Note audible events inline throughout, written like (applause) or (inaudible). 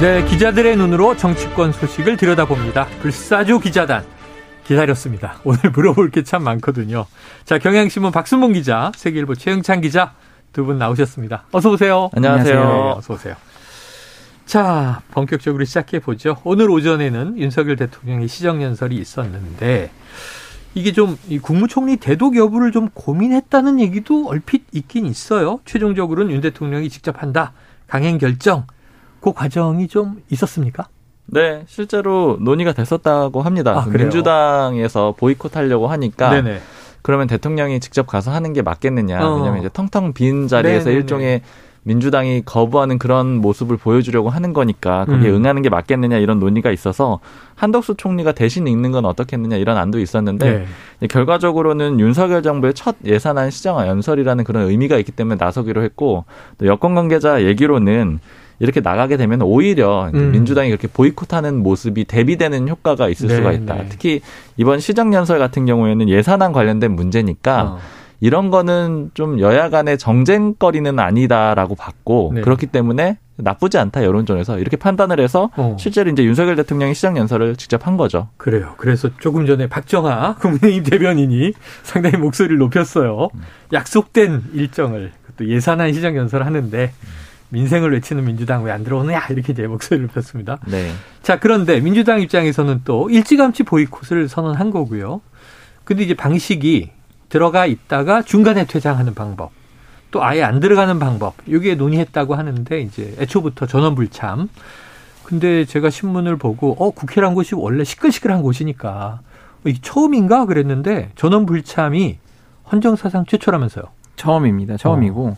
네, 기자들의 눈으로 정치권 소식을 들여다봅니다. 불사조 기자단. 기다렸습니다. 오늘 물어볼 게 참 많거든요. 자, 경향신문 박순봉 기자, 세계일보 최영찬 기자 두 분 나오셨습니다. 어서 오세요. 안녕하세요. 네, 어서 오세요. 자, 본격적으로 시작해 보죠. 오늘 오전에는 윤석열 대통령의 시정연설이 있었는데 이게 좀이 국무총리 대독 여부를 좀 고민했다는 얘기도 얼핏 있긴 있어요. 최종적으로는 윤 대통령이 직접 한다. 강행 결정. 그 과정이 좀 있었습니까? 네, 실제로 논의가 됐었다고 합니다. 아? 민주당에서 보이콧 하려고 하니까 네네. 그러면 대통령이 직접 가서 하는 게 맞겠느냐. 어. 왜냐하면 이제 텅텅 빈 자리에서 네네네. 일종의 민주당이 거부하는 그런 모습을 보여주려고 하는 거니까 거기에 음. 응하는 게 맞겠느냐 이런 논의가 있어서 한덕수 총리가 대신 읽는 건 어떻겠느냐 이런 안도 있었는데 네. 결과적으로는 윤석열 정부의 첫 예산안 시정 연설이라는 그런 의미가 있기 때문에 나서기로 했고 또 여권 관계자 얘기로는 이렇게 나가게 되면 오히려 음. 민주당이 그렇게 보이콧하는 모습이 대비되는 효과가 있을 네, 수가 있다. 네. 특히 이번 시정 연설 같은 경우에는 예산안 관련된 문제니까 어. 이런 거는 좀 여야 간의 정쟁거리는 아니다라고 봤고 네. 그렇기 때문에 나쁘지 않다 여론전에서 이렇게 판단을 해서 어. 실제로 이제 윤석열 대통령이 시정 연설을 직접 한 거죠. 그래요. 그래서 조금 전에 박정아 국민의힘 대변인이 상당히 목소리를 높였어요. 약속된 일정을 또 예산안 시정 연설 하는데 민생을 외치는 민주당 왜 안 들어오느냐 이렇게 이제 목소리를 높였습니다. 네. 자, 그런데 민주당 입장에서는 또 일찌감치 보이콧을 선언한 거고요. 근데 이제 방식이 들어가 있다가 중간에 퇴장하는 방법, 또 아예 안 들어가는 방법, 여기에 논의했다고 하는데 이제 애초부터 전원 불참. 근데 제가 신문을 보고 어 국회란 곳이 원래 시끌시끌한 곳이니까 이 처음인가 그랬는데 전원 불참이 헌정사상 최초라면서요. 처음입니다. 처음이고 어,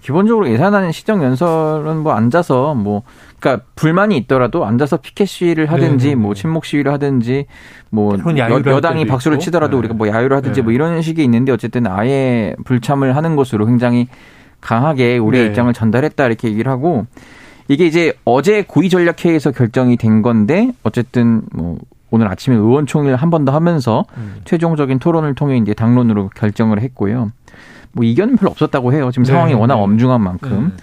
기본적으로 예산안 시정 연설은 뭐 앉아서 뭐 그러니까 불만이 있더라도 앉아서 피켓 시위를 하든지 네네네. 뭐 침묵 시위를 하든지 뭐 여, 때도 박수를 있고. 치더라도 네. 우리가 뭐 야유를 하든지 네. 뭐 이런 식이 있는데 어쨌든 아예 불참을 하는 것으로 굉장히 강하게 우리의 네. 입장을 전달했다 이렇게 얘기를 하고 이게 이제 어제 고위 전략회의에서 결정이 된 건데 어쨌든 뭐 오늘 아침에 의원총회를 한 번 더 하면서 음. 최종적인 토론을 통해 이제 당론으로 결정을 했고요. 뭐 이견은 별로 없었다고 해요. 지금 네, 상황이 워낙 네. 엄중한 만큼. 음.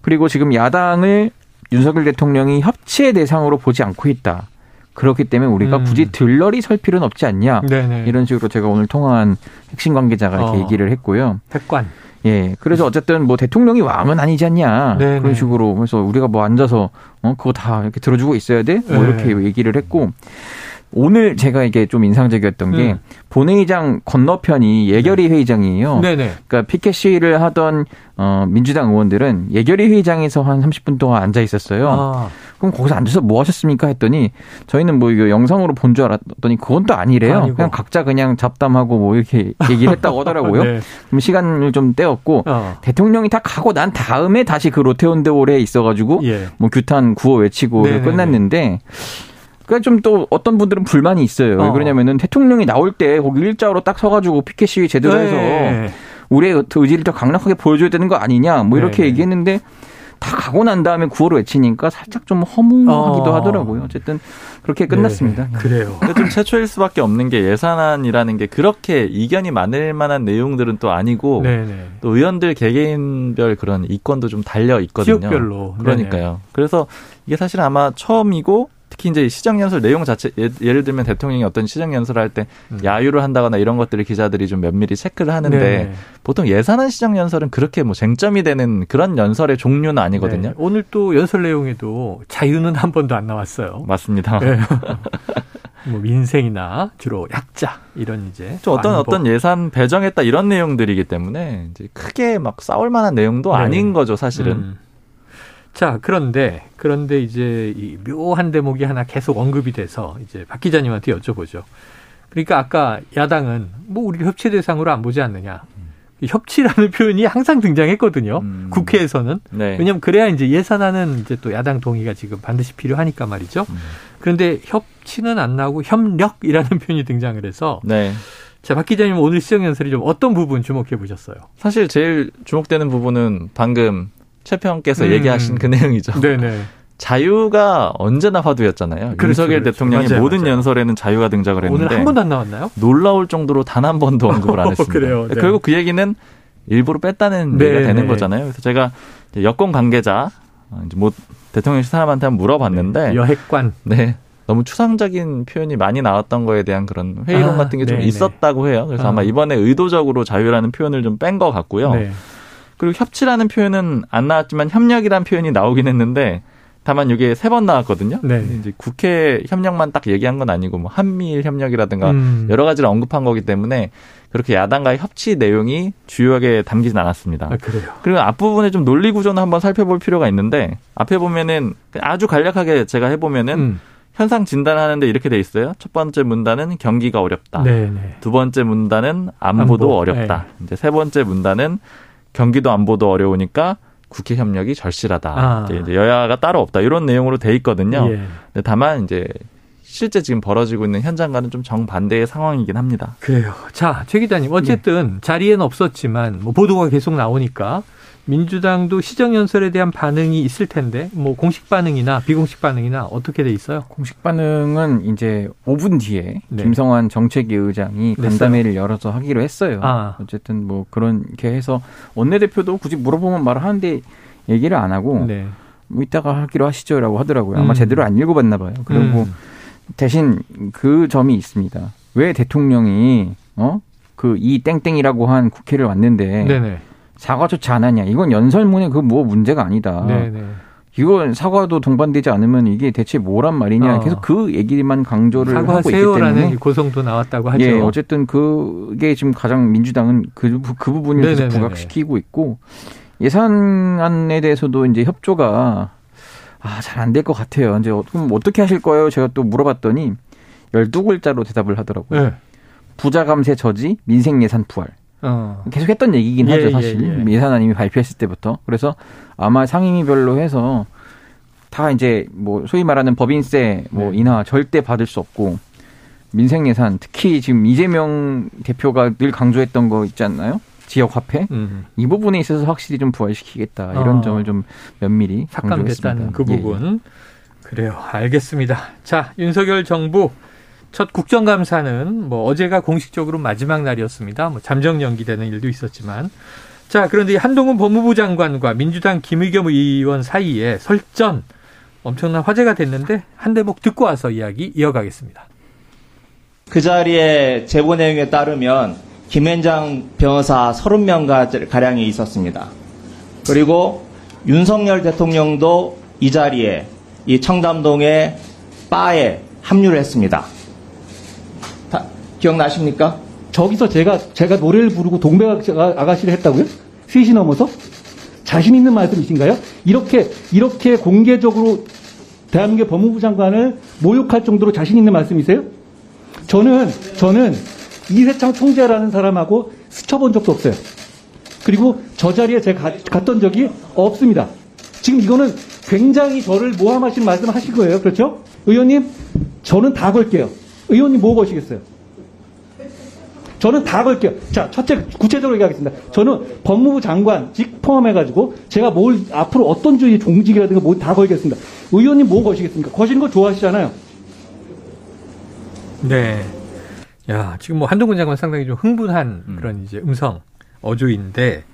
그리고 지금 야당을 윤석열 대통령이 협치의 대상으로 보지 않고 있다. 그렇기 때문에 우리가 음. 굳이 들러리 설 필요는 없지 않냐. 네네. 이런 식으로 제가 오늘 통화한 핵심 관계자가 이렇게 어. 얘기를 했고요. 백관. 예. 그래서 어쨌든 뭐 대통령이 왕은 아니지 않냐. 네네. 그런 식으로 그래서 우리가 뭐 앉아서 어 그거 다 이렇게 들어주고 있어야 돼. 뭐 네. 이렇게 얘기를 했고 오늘 제가 이게 좀 인상적이었던 게 음. 본회의장 건너편이 예결위 회의장이에요. 네네. 그러니까 피켓 시위를 하던 어 민주당 의원들은 예결위 회의장에서 한 30분 동안 앉아 있었어요. 아, 그럼 거기서 앉아서 뭐 하셨습니까 했더니 저희는 뭐 이거 영상으로 본 줄 알았더니 그건 또 아니래요. 아니고. 그냥 각자 그냥 잡담하고 뭐 이렇게 (laughs) 얘기를 했다고 하더라고요. 네. 그럼 시간을 좀 떼었고 어. 대통령이 다 가고 난 다음에 다시 그 롯데온데올에 있어가지고 예. 뭐 규탄 구호 외치고 네네네. 끝났는데 그러니까 좀 또 어떤 분들은 불만이 있어요. 왜 어. 그러냐면은 대통령이 나올 때 거기 일자로 딱 서가지고 피켓 시위 제대로 해서 네. 우리의 의지를 더 강력하게 보여줘야 되는 거 아니냐 뭐 이렇게 네네. 얘기했는데 다 가고 난 다음에 구호를 외치니까 살짝 좀 허무하기도 어. 하더라고요. 어쨌든 그렇게 끝났습니다. 네, 그래요. 근데 좀 최초일 수밖에 없는 게 예산안이라는 게 그렇게 이견이 많을 만한 내용들은 또 아니고 네네. 또 의원들 개개인별 그런 이권도 좀 달려 있거든요. 지역별로. 그러니까요. 그래서 이게 사실 아마 처음이고 특히 이제 시정 연설 내용 자체 예- 예를 들면 대통령이 어떤 시정 연설을 할때 음. 야유를 한다거나 이런 것들을 기자들이 좀 면밀히 체크를 하는데 네네. 보통 예산안 시정 연설은 그렇게 뭐 쟁점이 되는 그런 연설의 종류는 아니거든요. 네. 오늘 또 연설 내용에도 자유는 한 번도 안 나왔어요. 맞습니다. 네. (laughs) 뭐 민생이나 주로 약자 이런 이제 좀 어떤 안보. 어떤 예산 배정했다 이런 내용들이기 때문에 이제 크게 막 싸울 만한 내용도 네. 아닌 거죠 사실은. 음. 자 그런데 그런데 이제 이 묘한 대목이 하나 계속 언급이 돼서 이제 박 기자님한테 여쭤보죠. 그러니까 아까 야당은 뭐 우리 협치 대상으로 안 보지 않느냐. 협치라는 (laughs) 표현이 항상 등장했거든요. 음. 국회에서는. 네. 왜냐하면 그래야 이제 예산안은 이제 또 야당 동의가 지금 반드시 필요하니까 말이죠. 음. 그런데 협치는 안 나오고 협력이라는 (laughs) 표현이 등장을 해서 네. 자, 박 기자님 오늘 시정 연설이 좀 어떤 부분 주목해 보셨어요? 사실 제일 주목되는 부분은 방금 최평께서 음. 얘기하신 그 내용이죠. 네네. (laughs) 자유가 언제나 화두였잖아요. 그렇죠, 윤석열 그렇죠. 대통령이 맞아요, 모든 맞아요. 연설에는 자유가 등장을 했는데 오늘 한 번도 안 나왔나요? 놀라울 정도로 단 한 번도 (laughs) 언급을 안 했습니다. 그래요, 네. 결국 그 얘기는 일부러 뺐다는 네, 얘기가 되는 네. 거잖아요. 그래서 제가 여권 관계자 어, 이제 뭐 대통령실 사람한테 한번 물어봤는데 여핵관. 네. 너무 추상적인 표현이 많이 나왔던 거에 대한 그런 회의론 아, 같은 게 좀. 있었다고 해요. 그래서 아. 아마 이번에 의도적으로 자유라는 표현을 좀 뺀 것 같고요. 네. 그리고 협치라는 표현은 안 나왔지만 협력이라는 표현이 나오긴 했는데 다만 이게 세 번 나왔거든요. 네. 이제 국회 협력만 딱 얘기한 건 아니고 뭐 한미일 협력이라든가 음. 여러 가지를 언급한 거기 때문에 그렇게 야당과의 협치 내용이 주요하게 담기진 않았습니다. 아, 그래요. 그리고 앞부분에 좀 논리 구조는 한번 살펴볼 필요가 있는데 앞에 보면은 아주 간략하게 제가 해보면은 음. 현상 진단하는데 이렇게 돼 있어요. 첫 번째 문단은 경기가 어렵다. 네네. 두 번째 문단은 안보도 안보, 어렵다. 이제 세 번째 문단은 경기도 안보도 어려우니까 국회 협력이 절실하다. 아. 이제 여야가 따로 없다. 이런 내용으로 돼 있거든요. 예. 근데 다만 이제 실제 지금 벌어지고 있는 현장과는 좀 정반대의 상황이긴 합니다. 그래요. 자, 최 기자님. 어쨌든 자리에는 없었지만 뭐 보도가 계속 나오니까 민주당도 시정연설에 대한 반응이 있을 텐데 뭐 공식 반응이나 비공식 반응이나 어떻게 돼 있어요? 공식 반응은 이제 5분 뒤에 네. 김성환 정책위 의장이? 간담회를 열어서 하기로 했어요. 아. 어쨌든 뭐 그렇게 해서 원내대표도 굳이 물어보면 말을 하는데 얘기를 안 하고 네. 뭐 이따가 하기로 하시죠라고 하더라고요. 아마 음. 제대로 안 읽어봤나 봐요. 그리고 음. 대신 그 점이 있습니다. 왜 대통령이 어? 그 이 땡땡이라고 한 국회를 왔는데 네네. 사과조차 안 하냐. 이건 연설문에 그뭐 문제가 아니다. 네네. 이건 사과도 동반되지 않으면 이게 대체 뭐란 말이냐. 어. 계속 그 얘기만 강조를 하고 있기 때문에 고성도 나왔다고 하죠. 예, 어쨌든 그게 지금 가장 민주당은 그, 부- 그 부분을 계속 네네네네. 부각시키고 있고 예산안에 대해서도 이제 협조가 아, 잘 안 될 것 같아요. 이제 어- 그럼 어떻게 하실 거예요? 제가 또 물어봤더니 12글자로 대답을 하더라고요. 네. 부자 감세 저지, 민생 예산 부활. 어. 계속 했던 얘기긴 예, 하죠, 예, 사실. 예. 예 산안 이미 발표했을 때부터. 그래서 아마 상임위별로 해서 다 이제 뭐 소위 말하는 법인세 뭐 네. 인하 절대 받을 수 없고 민생 예산 특히 지금 이재명 대표가 늘 강조했던 거 있지 않나요? 지역 화폐 음. 이 부분에 있어서 확실히 좀 부활시키겠다 이런 어. 점을 좀 면밀히 삭감됐다는 강조했습니다. 그 예, 예. 부분. 그래요. 알겠습니다. 자, 윤석열 정부 첫 국정감사는 뭐 어제가 공식적으로 마지막 날이었습니다. 뭐 잠정 연기되는 일도 있었지만. 자, 그런데 이 한동훈 법무부 장관과 민주당 김의겸 의원 사이에 설전 엄청난 화제가 됐는데 한 대목 듣고 와서 이야기 이어가겠습니다. 그 자리에 제보 내용에 따르면 김현장 변호사 30명 가량이 있었습니다. 그리고 윤석열 대통령도 이 자리에 이 청담동의 바에 합류를 했습니다. 다 기억나십니까? 저기서 제가 제가 노래를 부르고 동백 아가씨를 했다고요? 3시 넘어서? 자신 있는 말씀이신가요? 이렇게 이렇게 공개적으로 대한민국 법무부 장관을 모욕할 정도로 자신 있는 말씀이세요? 저는 저는 이세창 총재라는 사람하고 스쳐본 적도 없어요. 그리고 저 자리에 제가 가- 갔던 적이 없습니다. 지금 이거는 굉장히 저를 모함하시는 말씀 하실 거예요. 그렇죠? 의원님, 저는 다 걸게요. 의원님 뭐 거시겠어요? 저는 다 걸게요. 자, 첫째 구체적으로 얘기하겠습니다. 저는 법무부 장관 직 포함해가지고 제가 뭘 앞으로 어떤 주의 종직이라든가 뭐 다 걸겠습니다. 의원님 뭐 거시겠습니까? 거시는 거 좋아하시잖아요. 네. 야, 지금 뭐 한동훈 장관 상당히 좀 흥분한 음. 그런 이제 음성 어조인데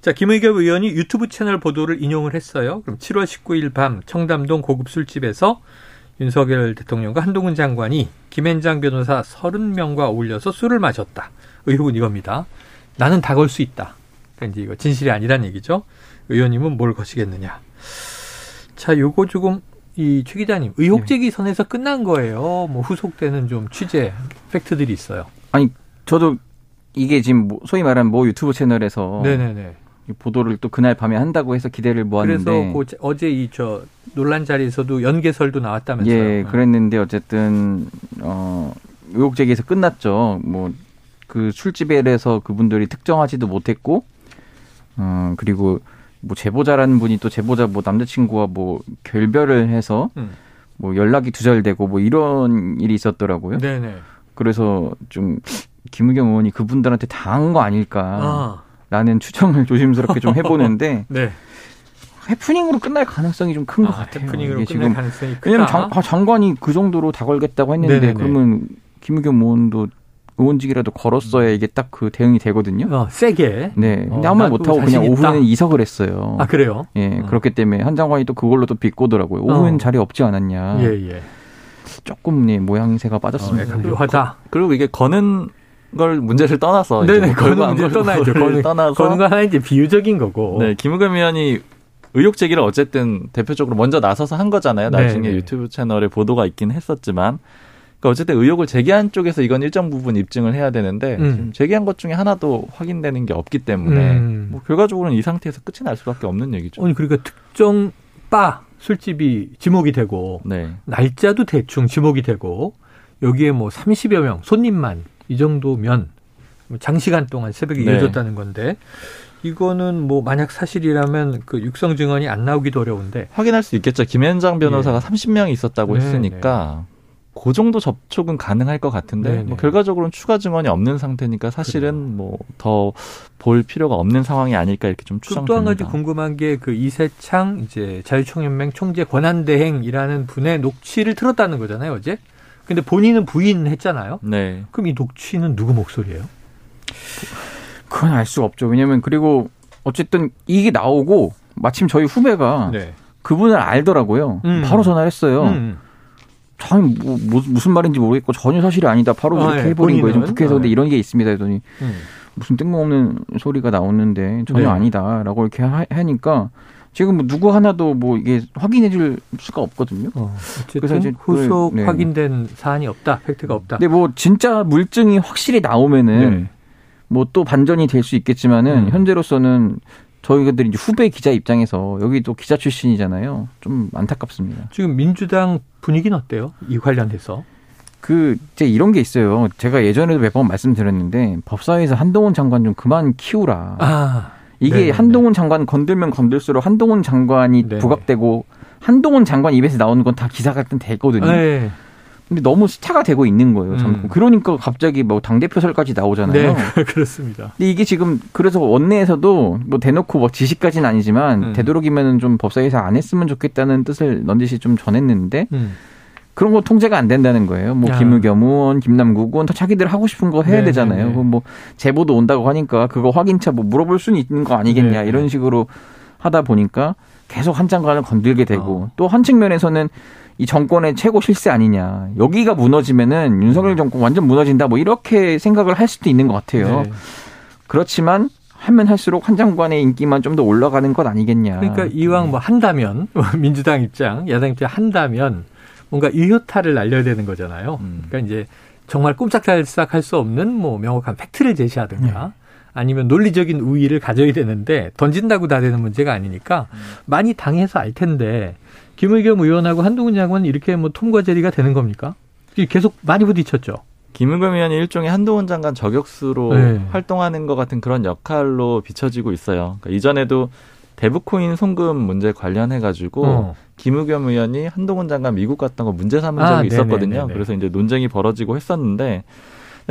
자, 김의겸 의원이 유튜브 채널 보도를 인용을 했어요. 그럼 7월 19일 밤 청담동 고급 술집에서 윤석열 대통령과 한동훈 장관이 김앤장 변호사 30명과 어울려서 술을 마셨다. 의혹은 이겁니다. 나는 다 걸 수 있다. 그러니까 이제 이거 진실이 아니란 얘기죠. 의원님은 뭘 거시겠느냐. 자, 요거 조금 이최 기자님 의혹 제기 선에서 끝난 거예요. 뭐 후속되는 좀 취재 팩트들이 있어요. 아니 저도 이게 지금 뭐 소위 말하는 모 유튜브 채널에서 네네네. 이 보도를 또 그날 밤에 한다고 해서 기대를 모았는데 그래서 그 제- 어제 이 저 논란 자리에서도 연개설도 나왔다면서요. 예, 그랬는데 어쨌든 어 의혹 제기에서 끝났죠. 뭐 그 술집에서 그분들이 특정하지도 못했고, 어, 그리고 뭐 제보자라는 분이 또 제보자 뭐 남자친구와 뭐 결별을 해서 음. 뭐 연락이 두절되고 뭐 이런 일이 있었더라고요. 네네. 그래서 좀 김우경 의원이 그분들한테 당한 거 아, 아닐까 라는 추정을 (laughs) 조심스럽게 좀 해보는데 (laughs) 네. 해프닝으로 끝날 가능성이 좀 큰것 아, 같아요. 해프닝으로 끝날 가능성이 크다. 왜냐면 장, 아, 장관이 그 정도로 다 걸겠다고 했는데 네네네. 그러면 김우겸 의원도 의원직이라도 걸었어야 이게 딱 그 대응이 되거든요. 어, 세게. 네. 어, 근데 아무 말 못하고 그냥. 오후에는 이석을 했어요. 아 그래요? 예, 어. 그렇기 때문에 한 장관이 또 그걸로 또 비꼬더라고요. 오후엔 어. 자리 없지 않았냐. 예 예. 조금 네, 모양새가 어, 빠졌습니다. 약간 묘하다. 그리고 이게 거는 걸 문제를 떠나서 네네. 뭐 거는 문제 떠나야죠. 거는 떠나서 거는 거 하나 이제 비유적인 거고. 네, 김우겸 의원이 의혹 제기를 어쨌든 대표적으로 먼저 나서서 한 거잖아요. 나중에 네네. 유튜브 채널에 보도가 있긴 했었지만. 그러니까 어쨌든 의혹을 제기한 쪽에서 이건 일정 부분 입증을 해야 되는데 음. 제기한 것 중에 하나도 확인되는 게 없기 때문에 음. 뭐 결과적으로는 이 상태에서 끝이 날 수밖에 없는 얘기죠. 아니 그러니까 특정 바 술집이 지목이 되고 네. 날짜도 대충 지목이 되고 여기에 뭐 30여 명 손님만 이 정도면 뭐 장시간 동안 새벽에 네. 이어졌다는 건데 이거는 뭐 만약 사실이라면 그 육성 증언이 안 나오기도 어려운데 확인할 수 있겠죠. 김현장 변호사가 예. 30명이 있었다고 네, 했으니까 그 정도 접촉은 가능할 것 같은데 네, 뭐 네. 결과적으로는 추가 증언이 없는 상태니까 사실은 뭐 더 볼 필요가 없는 상황이 아닐까 이렇게 좀 그리고 또한 가지 추정됩니다. 궁금한 게 그 이세창 이제 자유총연맹 총재 권한대행이라는 분의 녹취를 틀었다는 거잖아요 어제. 근데 본인은 부인했잖아요. 네. 그럼 이 녹취는 누구 목소리예요? 그건 알 수가 없죠. 왜냐면 그리고 어쨌든 이게 나오고 마침 저희 후배가 네. 그분을 알더라고요. 음. 바로 전화를 했어요. 음. 참 뭐, 뭐, 무슨 말인지 모르겠고 전혀 사실이 아니다. 바로 아, 이렇게 예, 해버린 거예요. 국회에서 근데 아, 예. 이런 게 있습니다. 했더니 음. 무슨 뜬금없는 소리가 나오는데 전혀 네. 아니다라고 이렇게 하, 하니까 지금 뭐 누구 하나도 뭐 이게 확인해 줄 수가 없거든요. 어, 그래서 이제 후속 그, 네. 확인된 사안이 없다, 팩트가 없다. 근데 뭐 진짜 물증이 확실히 나오면은 네. 뭐또 반전이 될 수 있겠지만은 음. 현재로서는 저희들이 이제 후배 기자 입장에서 여기 또 기자 출신이잖아요. 좀 안타깝습니다. 지금 민주당 분위기는 어때요? 이 관련해서. 그 이제 이런 게 있어요. 제가 예전에도 몇 번 말씀드렸는데 법사위에서 한동훈 장관 좀 그만 키우라. 아, 이게 네네네. 한동훈 장관 건들면 건들수록 한동훈 장관이 네네. 부각되고 한동훈 장관 입에서 나오는 건 다 기사 같은 되거든요. 네. 근데 너무 스타가 되고 있는 거예요. 참. 음. 그러니까 갑자기 뭐 당대표설까지 나오잖아요. 네, (laughs) 그렇습니다. 근데 이게 지금 그래서 원내에서도 뭐 대놓고 뭐 지시까지는 아니지만 음. 되도록이면은 좀 법사위에서 안 했으면 좋겠다는 뜻을 넌지시 좀 전했는데 음. 그런 거 통제가 안 된다는 거예요. 뭐 야. 김의겸 의원, 김남국 의원 다 자기들 하고 싶은 거 해야 네네네. 되잖아요. 그럼 뭐 제보도 온다고 하니까 그거 확인차 뭐 물어볼 수는 있는 거 아니겠냐 네. 이런 식으로 하다 보니까 계속 한 장관을 건들게 되고 어. 또한 측면에서는 이 정권의 최고 실세 아니냐 여기가 무너지면은 윤석열 정권 완전 무너진다 뭐 이렇게 생각을 할 수도 있는 것 같아요. 네. 그렇지만 하면 할수록 한 장관의 인기만 좀 더 올라가는 것 아니겠냐. 그러니까 이왕 뭐 한다면 (laughs) 민주당 입장, 야당 입장 한다면 뭔가 일효타를 날려야 되는 거잖아요. 음. 그러니까 이제 정말 꼼짝달싹할 수 없는 뭐 명확한 팩트를 제시하든가 아니면 논리적인 우위를 가져야 되는데 던진다고 다 되는 문제가 아니니까 많이 당해서 알 텐데 김의겸 의원하고 한동훈 장관은 이렇게 뭐 톰과 제리가 되는 겁니까? 계속 많이 부딪혔죠. 김은겸 의원이 일종의 한동훈 장관 저격수로 네. 활동하는 것 같은 그런 역할로 비춰지고 있어요. 그러니까 이전에도 대북코인 송금 문제 관련해 가지고 어. 김의겸 의원이 한동훈 장관 미국 갔던 거 문제 삼은 아, 적이 있었거든요. 네네네네. 그래서 이제 논쟁이 벌어지고 했었는데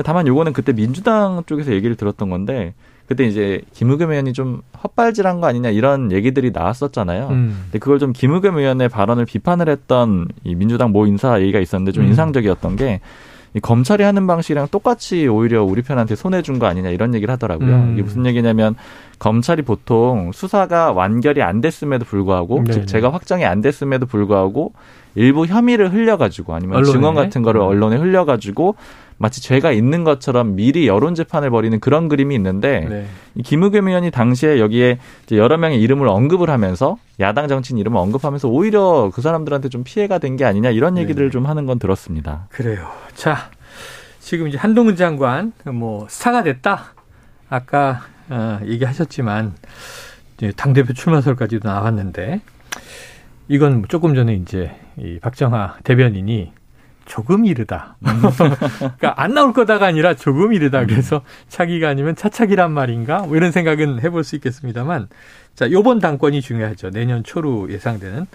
다만 요거는 그때 민주당 쪽에서 얘기를 들었던 건데 그때 이제 김의겸 의원이 좀 헛발질한 거 아니냐 이런 얘기들이 나왔었잖아요. 음. 근데 그걸 좀 김의겸 의원의 발언을 비판을 했던 이 민주당 모 인사 얘기가 있었는데 좀 음. 인상적이었던 게이 검찰이 하는 방식이랑 똑같이 오히려 우리 편한테 손해 준 거 아니냐 이런 얘기를 하더라고요. 음. 이게 무슨 얘기냐면 검찰이 보통 수사가 완결이 안 됐음에도 불구하고 네네. 즉 제가 확정이 안 됐음에도 불구하고 일부 혐의를 흘려가지고 아니면 언론에. 증언 같은 거를 음. 언론에 흘려가지고 마치 죄가 있는 것처럼 미리 여론 재판을 벌이는 그런 그림이 있는데 네. 이 김의겸 의원이 당시에 여기에 이제 여러 명의 이름을 언급을 하면서 야당 정치인 이름을 언급하면서 오히려 그 사람들한테 좀 피해가 된 게 아니냐 이런 얘기들을 네. 좀 하는 건 들었습니다. 그래요. 자, 지금 이제 한동훈 장관 뭐 스타가 됐다. 아까 어, 얘기하셨지만 이제 당 대표 출마설까지도 나왔는데 이건 조금 전에 이제 이 박정하 대변인이 조금 이르다. (laughs) 그러니까 안 나올 거다가 아니라 조금 이르다. 그래서 차기가 아니면 차차기란 말인가? 뭐 이런 생각은 해볼 수 있겠습니다만, 자, 요번 당권이 중요하죠. 내년 초로 예상되는.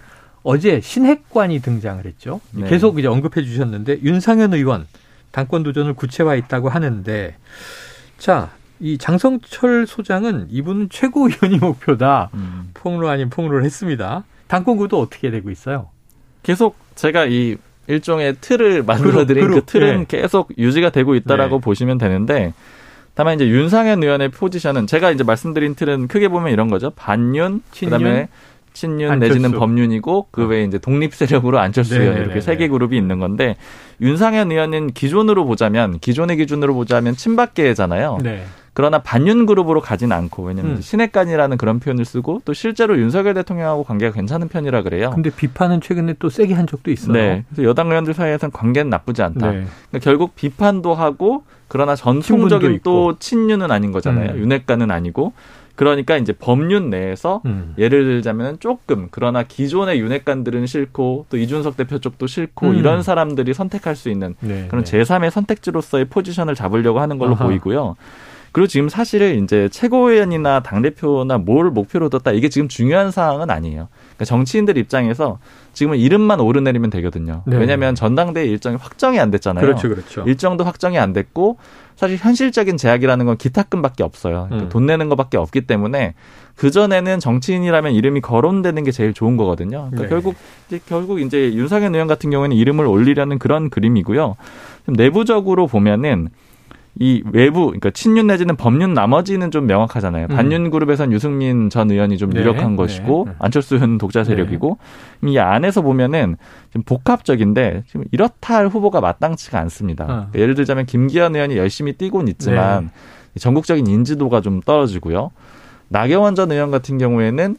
어제 신핵관이 등장을 했죠. 네. 계속 이제 언급해 주셨는데 윤상현 의원 당권 도전을 구체화했다고 하는데, 자, 이 장성철 소장은 이분은 최고위원이 (laughs) 목표다. 음. 폭로 아닌 폭로를 했습니다. 당권 구도 어떻게 되고 있어요? 계속 제가 이 일종의 틀을 만들어드린 그룹, 그 틀은 예. 계속 유지가 되고 있다라고 네. 보시면 되는데 다만 이제 윤상현 의원의 포지션은 제가 이제 말씀드린 틀은 크게 보면 이런 거죠. 반윤, 친윤, 그다음에 친윤 안철수. 내지는 법윤이고 그 외에 이제 독립 세력으로 안철수 의원 네네네네. 이렇게 세 개 그룹이 있는 건데 윤상현 의원은 기존으로 보자면 기존의 기준으로 보자면 친박계잖아요. 네. 그러나 반윤 그룹으로 가진 않고 왜냐면 음. 신핵간이라는 그런 표현을 쓰고 또 실제로 윤석열 대통령하고 관계가 괜찮은 편이라 그래요. 근데 비판은 최근에 또 세게 한 적도 있어요. 네. 그래서 여당 의원들 사이에서는 관계는 나쁘지 않다. 네. 그러니까 결국 비판도 하고 그러나 전통적인. 또 친윤은 아닌 거잖아요. 음. 윤핵관은 아니고. 그러니까 이제 법률 내에서 음. 예를 들자면 조금 그러나 기존의 윤핵관들은 싫고 또 이준석 대표 쪽도 싫고 음. 이런 사람들이 선택할 수 있는 네, 그런 네. 제3의 선택지로서의 포지션을 잡으려고 하는 걸로 아하. 보이고요. 그리고 지금 사실 이제 최고위원이나 당대표나 뭘 목표로 뒀다 이게 지금 중요한 사항은 아니에요. 그러니까 정치인들 입장에서 지금은 이름만 오르내리면 되거든요. 네. 왜냐하면 전당대회 일정이 확정이 안 됐잖아요. 그렇죠, 그렇죠. 일정도 확정이 안 됐고 사실 현실적인 제약이라는 건 기탁금밖에 없어요. 그러니까 음. 돈 내는 것밖에 없기 때문에 그 전에는 정치인이라면 이름이 거론되는 게 제일 좋은 거거든요. 그러니까 네. 결국 이제 결국 이제 윤상현 의원 같은 경우에는 이름을 올리려는 그런 그림이고요. 좀 내부적으로 보면은 이 외부, 그러니까 친윤 내지는 법륜 나머지는 좀 명확하잖아요. 음. 반윤 그룹에선 유승민 전 의원이 좀 네, 유력한 네. 것이고 네. 안철수 의원 독자 세력이고 이 안에서 보면은 좀 복합적인데 지금 이렇다 할 후보가 마땅치가 않습니다. 어. 그러니까 예를 들자면 김기현 의원이 열심히 뛰고는 있지만 네. 전국적인 인지도가 좀 떨어지고요. 나경원 전 의원 같은 경우에는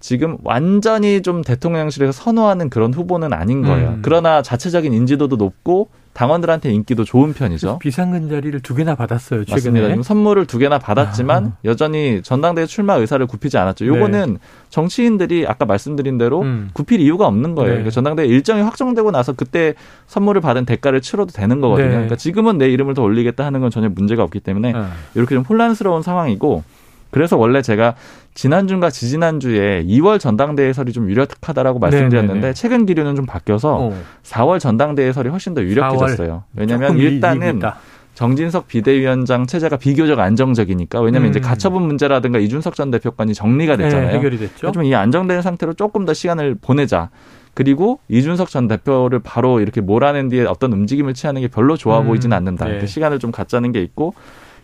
지금 완전히 좀 대통령실에서 선호하는 그런 후보는 아닌 거예요. 음. 그러나 자체적인 인지도도 높고 당원들한테 인기도 좋은 편이죠. 비상근 자리를 두 개나 받았어요. 최근에. 맞습니다. 선물을 두 개나 받았지만 아. 여전히 전당대회 출마 의사를 굽히지 않았죠. 요거는 정치인들이 아까 말씀드린 대로 네. 음. 굽힐 이유가 없는 거예요. 네. 그러니까 전당대회 일정이 확정되고 나서 그때 선물을 받은 대가를 치러도 되는 거거든요. 네. 그러니까 지금은 내 이름을 더 올리겠다 하는 건 전혀 문제가 없기 때문에 어. 이렇게 좀 혼란스러운 상황이고 그래서 원래 제가 지난주인가 지지난주에 2월 전당대회 설이 좀 유력하다라고 말씀드렸는데 네네네. 최근 기류는 좀 바뀌어서 어. 4월 전당대회 설이 훨씬 더 유력해졌어요. 왜냐하면 일단은. 정진석 비대위원장 체제가 비교적 안정적이니까 왜냐하면 음. 이제 가처분 문제라든가 이준석 전 대표권이 정리가 됐잖아요. 네, 해결이 됐죠. 하지만 이 안정된 상태로 조금 더 시간을 보내자. 그리고 이준석 전 대표를 바로 이렇게 몰아낸 뒤에 어떤 움직임을 취하는 게 별로 좋아 음, 보이진 않는다. 네. 이렇게 시간을 좀 갖자는 게 있고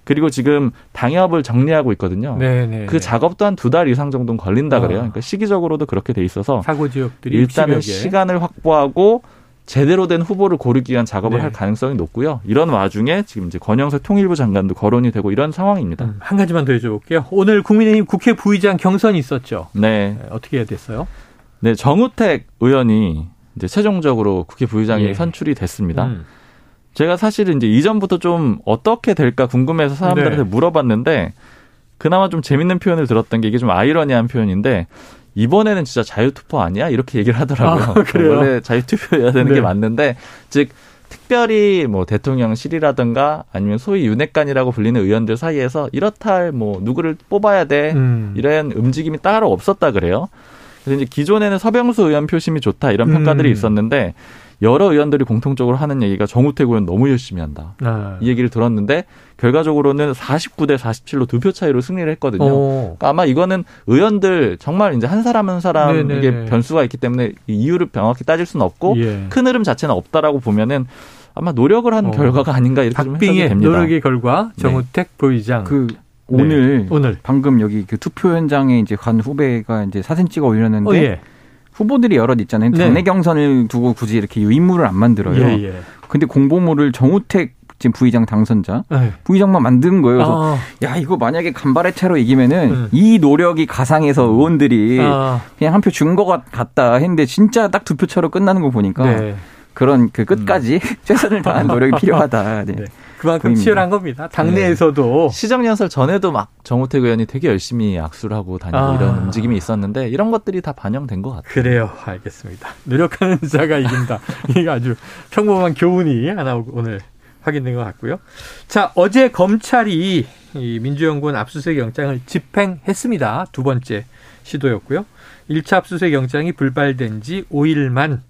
그리고 지금 당협을 정리하고 있거든요. 네, 네. 그 네. 작업도 한 두 달 이상 정도는 걸린다 아. 그래요. 그러니까 시기적으로도 그렇게 돼 있어서 사고 지역들이 일단은 60여 개. 시간을 확보하고 제대로 된 후보를 고르기 위한 작업을 네. 할 가능성이 높고요. 이런 와중에 지금 이제 권영세 통일부 장관도 거론이 되고 이런 상황입니다. 음, 한 가지만 더 여쭤볼게요. 오늘 국민의힘 국회 부의장 경선이 있었죠. 네. 네, 어떻게 해야 됐어요? 네, 정우택 의원이 이제 최종적으로 국회 부의장이 예. 선출이 됐습니다. 음. 제가 사실은 이제 이전부터 좀 어떻게 될까 궁금해서 사람들한테 네. 물어봤는데 그나마 좀 재밌는 표현을 들었던 게 이게 좀 아이러니한 표현인데 이번에는 진짜 자유투표 아니야? 이렇게 얘기를 하더라고요. 아, 그래요? 원래 자유투표여야 되는 네. 게 맞는데 즉 특별히 뭐 대통령실이라든가 아니면 소위 윤핵관이라고 불리는 의원들 사이에서 이렇다 할 뭐 누구를 뽑아야 돼 음. 이런 움직임이 따로 없었다 그래요. 그래서 이제 기존에는 서병수 의원 표심이 좋다 이런 음. 평가들이 있었는데 여러 의원들이 공통적으로 하는 얘기가 정우택 의원 너무 열심히 한다. 아. 이 얘기를 들었는데 결과적으로는 49대 47로 두 표 차이로 승리를 했거든요. 어. 그러니까 아마 이거는 의원들 정말 이제 한 사람 한 사람에게 네네네. 변수가 있기 때문에 이 이유를 명확히 따질 수는 없고 예. 큰 흐름 자체는 없다라고 보면은 아마 노력을 한 어. 결과가 아닌가 이렇게 좀 해석이 박빙의 됩니다. 노력의 결과 네. 정우택 부의장 그 네. 오늘 오늘 방금 여기 그 투표 현장에 이제 간 후배가 이제 사진 찍어 올렸는데 어, 예. 후보들이 여럿 있잖아요. 네. 당내 경선을 두고 굳이 이렇게 인물을 안 만들어요. 예, 예. 근데 공보물을 정우택 지금 부의장 당선자 예. 부의장만 만든 거예요. 그래서 아, 야 이거 만약에 간발의 차로 이기면은 음. 이 노력이 가상해서 의원들이 아, 그냥 한 표 준 것 같다 했는데 진짜 딱 두 표 차로 끝나는 거 보니까 네. 그런 그 끝까지 (laughs) 최선을 다한 노력이 필요하다. (laughs) 네. 네. 그만큼 보입니다. 치열한 겁니다. 당내에서도 시정연설 전에도 막 정우택 의원이 되게 열심히 악수를 하고 다니고 아. 이런 움직임이 있었는데 이런 것들이 다 반영된 것 같아요. 그래요. 알겠습니다. 노력하는 (laughs) 자가 이긴다. 이게 아주 평범한 교훈이 하나 오늘 확인된 것 같고요. 자, 어제 검찰이 이 민주연구원 압수수색 영장을 집행했습니다. 두 번째 시도였고요. 1차 압수수색 영장이 불발된 지 5일만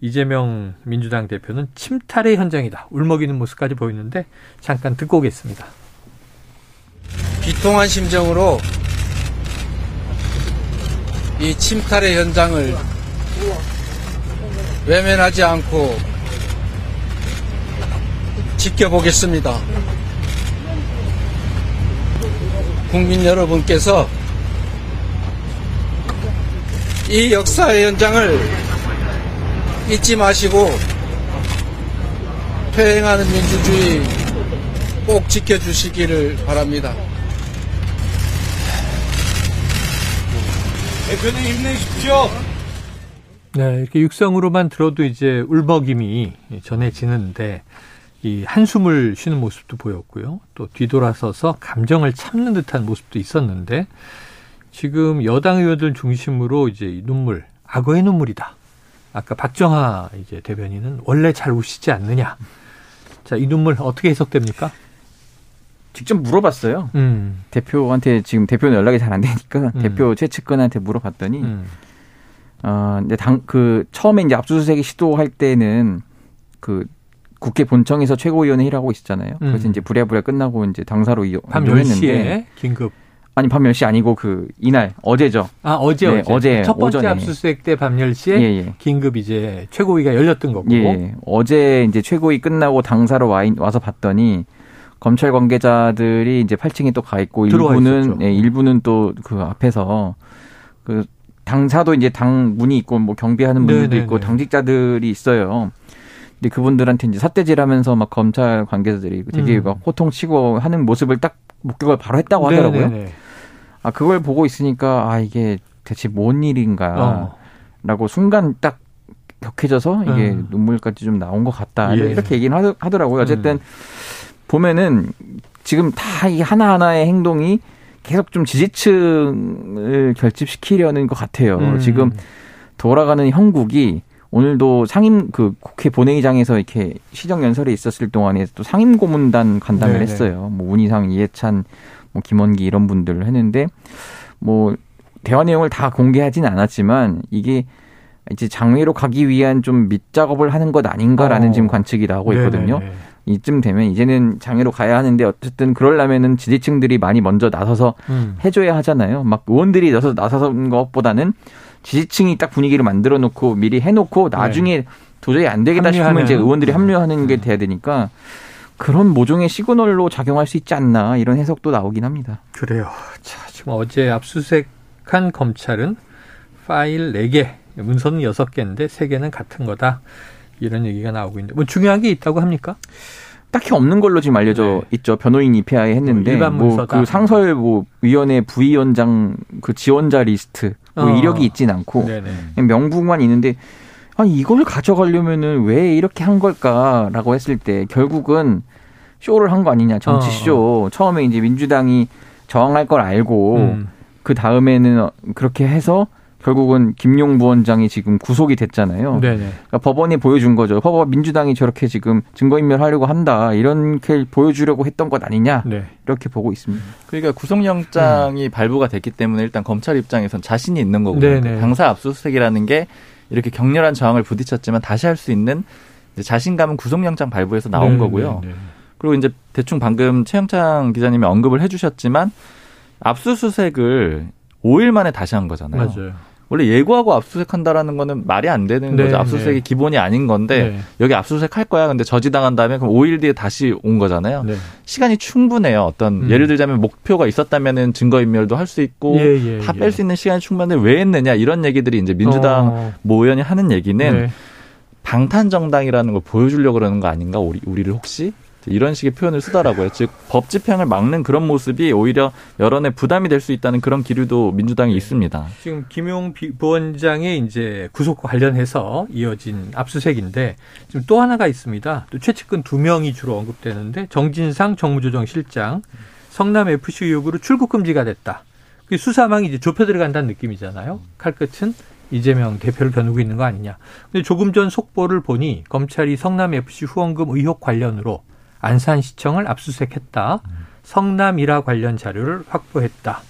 이재명 민주당 대표는 침탈의 현장이다. 울먹이는 모습까지 보이는데 잠깐 듣고 오겠습니다. 비통한 심정으로 이 침탈의 현장을 외면하지 않고 지켜보겠습니다. 국민 여러분께서 이 역사의 현장을 잊지 마시고 퇴행하는 민주주의 꼭 지켜주시기를 바랍니다. 대표님 힘내십시오. 네, 이렇게 육성으로만 들어도 이제 울먹임이 전해지는데 이 한숨을 쉬는 모습도 보였고요. 또 뒤돌아서서 감정을 참는 듯한 모습도 있었는데 지금 여당 의원들 중심으로 이제 이 눈물, 악어의 눈물이다. 아까 박정하 이제 대변인은 원래 잘 우시지 않느냐. 자, 이 눈물 어떻게 해석됩니까? 직접 물어봤어요. 음, 대표한테 지금 대표는 연락이 잘 안 되니까 음. 대표 최측근한테 물어봤더니 음, 어, 근데 당, 그, 처음에 이제 압수수색이 시도할 때는 그, 국회 본청에서 최고위원회 일하고 있었잖아요. 그래서 음. 이제 부랴부랴 끝나고 이제 당사로 이- 밤 이동했는데 10시에 긴급. 아니, 밤 10시 아니고 그, 이날, 어제죠. 아, 어제, 네, 어제. 어제 첫 번째 오전에. 압수수색 때 밤 10시에 예, 예. 긴급 이제 최고위가 열렸던 거고. 예, 예. 어제 이제 최고위 끝나고 당사로 와, 있- 와서 봤더니 검찰 관계자들이 이제 8층에 또 가 있고 일부는. 예, 일부는 또 그 앞에서 그 당사도 이제 당 문이 있고 뭐 경비하는 분들도 네네네. 있고 당직자들이 있어요. 근데 그분들한테 이제 삿대질하면서 막 검찰 관계자들이 되게 음. 막 호통치고 하는 모습을 딱 목격을 바로 했다고 하더라고요. 네네네. 아 그걸 보고 있으니까 아 이게 대체 뭔 일인가라고 어. 순간 딱 격해져서 이게 음. 눈물까지 좀 나온 것 같다 예. 이렇게 얘기는 하더- 하더라고요. 어쨌든 음. 보면은 지금 다 이 하나 하나의 행동이 계속 좀 지지층을 결집시키려는 것 같아요. 음. 지금 돌아가는 형국이 오늘도 상임 그 국회 본회의장에서 이렇게 시정 연설에 있었을 동안에 또 상임 고문단 간담회를 네네. 했어요. 뭐 문희상, 이해찬, 뭐 김원기 이런 분들 했는데 뭐 대화 내용을 다 공개하진 않았지만 이게 이제 장외로 가기 위한 좀 밑작업을 하는 것 아닌가라는 어. 지금 관측이 나오고 있거든요. 네네네. 이쯤 되면 이제는 장애로 가야 하는데 어쨌든 그러려면은 지지층들이 많이 먼저 나서서 음. 해줘야 하잖아요. 막 의원들이 나서 나서는 것보다는 지지층이 딱 분위기를 만들어 놓고 미리 해놓고 나중에 도저히 안 되겠다 싶으면 네. 합류하는. 음. 이제 의원들이 합류하는 게 돼야 되니까 그런 모종의 시그널로 작용할 수 있지 않나 이런 해석도 나오긴 합니다. 그래요. 자, 지금 어제 압수수색한 검찰은 파일 4개, 문서는 6개인데 3개는 같은 거다. 이런 얘기가 나오고 있는데 뭐 중요한 게 있다고 합니까? 딱히 없는 걸로 지금 알려져 네. 있죠. 변호인 입회하에 했는데 뭐 일반 뭐. 그 상설 뭐 위원회 부위원장 그 지원자 리스트 뭐 어. 이력이 있진 않고 네네. 명부만 있는데 아니 이걸 가져가려면은 왜 이렇게 한 걸까라고 했을 때 결국은 쇼를 한 거 아니냐 정치 어, 쇼 처음에 이제 민주당이 저항할 걸 알고 음. 그 다음에는 그렇게 해서 결국은 김용 부원장이 지금 구속이 됐잖아요. 네네. 그러니까 법원이 보여준 거죠. 법원 민주당이 저렇게 지금 증거인멸하려고 한다 이렇게 보여주려고 했던 것 아니냐 네. 이렇게 보고 있습니다. 그러니까 구속영장이 발부가 됐기 때문에 일단 검찰 입장에선 자신이 있는 거고요. 네네. 당사 압수수색이라는 게 이렇게 격렬한 저항을 부딪혔지만 다시 할 수 있는 자신감은 구속영장 발부에서 나온 네, 거고요. 네, 네. 그리고 이제 대충 방금 최영창 기자님이 언급을 해주셨지만 압수수색을 5일 만에 다시 한 거잖아요. 맞아요. 원래 예고하고 압수수색한다라는 거는 말이 안 되는 네, 거죠. 압수수색이 네. 기본이 아닌 건데 네. 여기 압수수색 할 거야. 근데 저지당한 다음에 그럼 5일 뒤에 다시 온 거잖아요. 네. 시간이 충분해요. 어떤 음. 예를 들자면 목표가 있었다면은 증거인멸도 할 수 있고 예, 예, 다 예. 뺄수 있는 시간이 충분한데 왜 했느냐 이런 얘기들이 이제 민주당 어, 모 의원이 하는 얘기는 네. 방탄 정당이라는 걸 보여주려고 그러는 거 아닌가 우리 우리를 혹시 이런 식의 표현을 쓰더라고요. 즉 법 집행을 막는 그런 모습이 오히려 여론에 부담이 될 수 있다는 그런 기류도 민주당에 있습니다. 지금 김용 비- 부원장의 이제 구속 관련해서 이어진 압수색인데 지금 또 하나가 있습니다. 또 최측근 두 명이 주로 언급되는데 정진상 정무조정실장 성남 FC 의혹으로 출국 금지가 됐다. 그 수사망이 이제 좁혀 들어간다는 느낌이잖아요. 칼끝은 이재명 대표를 겨누고 있는 거 아니냐. 근데 조금 전 속보를 보니 검찰이 성남 FC 후원금 의혹 관련으로 안산시청을 압수수색했다. 성남 일화 관련 자료를 확보했다.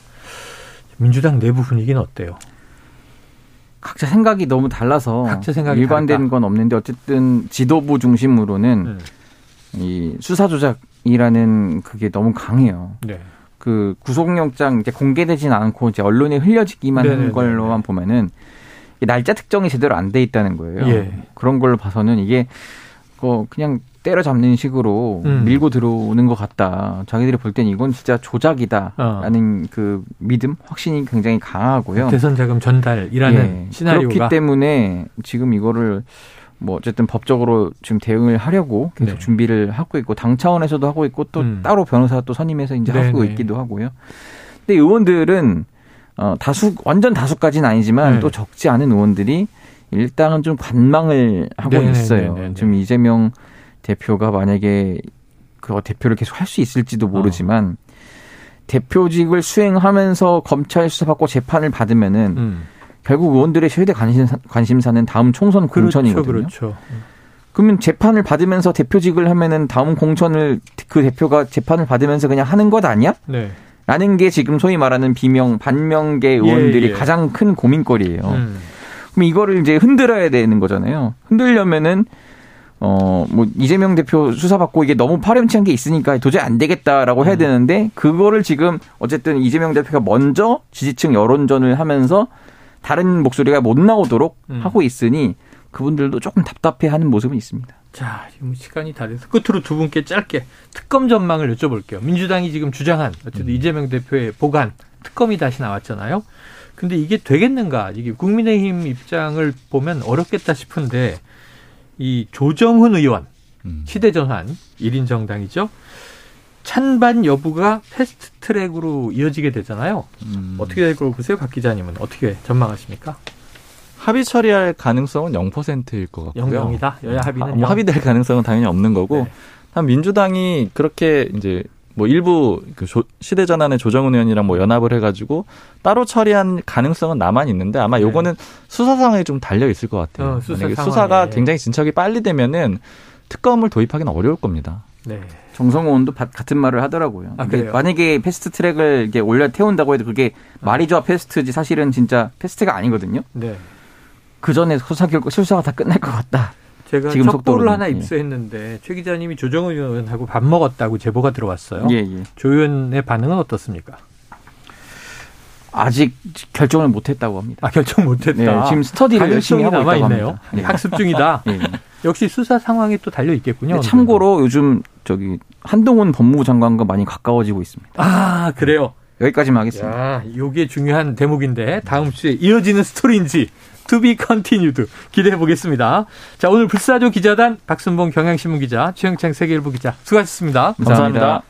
민주당 내부 분위기는 어때요? 각자 생각이 너무 달라서 각자 생각이 일관된 다르다. 건 없는데 어쨌든 지도부 중심으로는 음. 이 수사 조작이라는 그게 너무 강해요. 네. 그 구속영장 이제 공개되진 않고 이제 언론에 흘려지기만 네네네네. 한 걸로만 보면은 이 날짜 특정이 제대로 안 돼 있다는 거예요. 예. 그런 걸로 봐서는 이게 그 그냥 때려잡는 식으로 음. 밀고 들어오는 것 같다. 자기들이 볼 땐 이건 진짜 조작이다라는 그 믿음, 확신이 굉장히 강하고요. 대선 자금 전달이라는 예. 시나리오가 그렇기 때문에 지금 이거를 뭐 어쨌든 법적으로 지금 대응을 하려고 계속 네. 준비를 하고 있고 당 차원에서도 하고 있고 또 음. 따로 변호사 또 선임해서 이제 네, 하고 네. 있기도 하고요. 근데 의원들은 어 다수 완전 다수까지는 아니지만 네. 또 적지 않은 의원들이 일단은 좀 관망을 하고 네, 네, 있어요. 네, 네, 네. 지금 이재명 대표가 만약에 그 대표를 계속 할 수 있을지도 모르지만 대표직을 수행하면서 검찰 수사받고 재판을 받으면은 음. 결국 의원들의 최대 관심사, 관심사는 다음 총선 공천이거든요. 그렇죠. 그렇죠. 그러면 재판을 받으면서 대표직을 하면은 다음 공천을 그 대표가 재판을 받으면서 그냥 하는 것 아니야? 네. 라는 게 지금 소위 말하는 비명 반명계 의원들이 예, 예. 가장 큰 고민거리예요. 음. 그럼 이거를 이제 흔들어야 되는 거잖아요. 흔들려면은 어 뭐 이재명 대표 수사받고 이게 너무 파렴치한 게 있으니까 도저히 안 되겠다라고 음. 해야 되는데 그거를 지금 어쨌든 이재명 대표가 먼저 지지층 여론전을 하면서 다른 목소리가 못 나오도록 음. 하고 있으니 그분들도 조금 답답해 하는 모습은 있습니다. 자, 지금 시간이 다 돼서 끝으로 두 분께 짧게 특검 전망을 여쭤볼게요. 민주당이 지금 주장한 어쨌든 음. 이재명 대표의 보관 특검이 다시 나왔잖아요. 근데 이게 되겠는가? 이게 국민의힘 입장을 보면 어렵겠다 싶은데 이 조정훈 의원 음. 시대전환 1인 정당이죠. 찬반 여부가 fast track으로 이어지게 되잖아요. 음. 어떻게 될 거로 보세요, 박 기자님은 어떻게 전망하십니까? 합의 처리할 가능성은 0%일 것 같고요. 영영이다. 여야 합의는 아, 뭐 영. 합의될 가능성은 당연히 없는 거고 네. 한 민주당이 그렇게 이제 뭐 일부 그 조- 시대 전환의 조정은 의원이랑 뭐 연합을 해가지고 따로 처리한 가능성은 남아 있는데 아마 네. 요거는 수사 상황에 좀 달려 있을 것 같아요. 어, 수사 만약에 상황에. 수사가 굉장히 진척이 빨리 되면은 특검을 도입하기는 어려울 겁니다. 네. 정성호 의원도 바- 같은 말을 하더라고요. 아? 만약에 패스트 트랙을 이렇게 올려 태운다고 해도 그게 말이 좋아 fast지 사실은 진짜 fast가 아니거든요. 네. 그 전에 수사 결과 수사가 다 끝날 것 같다. 제가 지금 속도로는, 하나 예. 입수했는데 최 기자님이 조정훈 의원하고 밥 먹었다고 제보가 들어왔어요. 예, 예. 조 의원의 반응은 어떻습니까? 아직 결정을 못했다고 합니다. 아 결정 못했다. 네, 지금 스터디를 열심히 하고 남아 있네요. 합니다. 네. 학습 중이다. (laughs) 예. 역시 수사 상황이 또 달려 있겠군요. 참고로 요즘 저기 한동훈 법무부 장관과 많이 가까워지고 있습니다. 아 그래요. 여기까지만 하겠습니다. 야, 요게 중요한 대목인데 다음 주에 이어지는 스토리인지 to be continued 기대해 보겠습니다. 자 오늘 불사조 기자단 박순봉 경향신문 기자 최영창 세계일보 기자 수고하셨습니다. 감사합니다.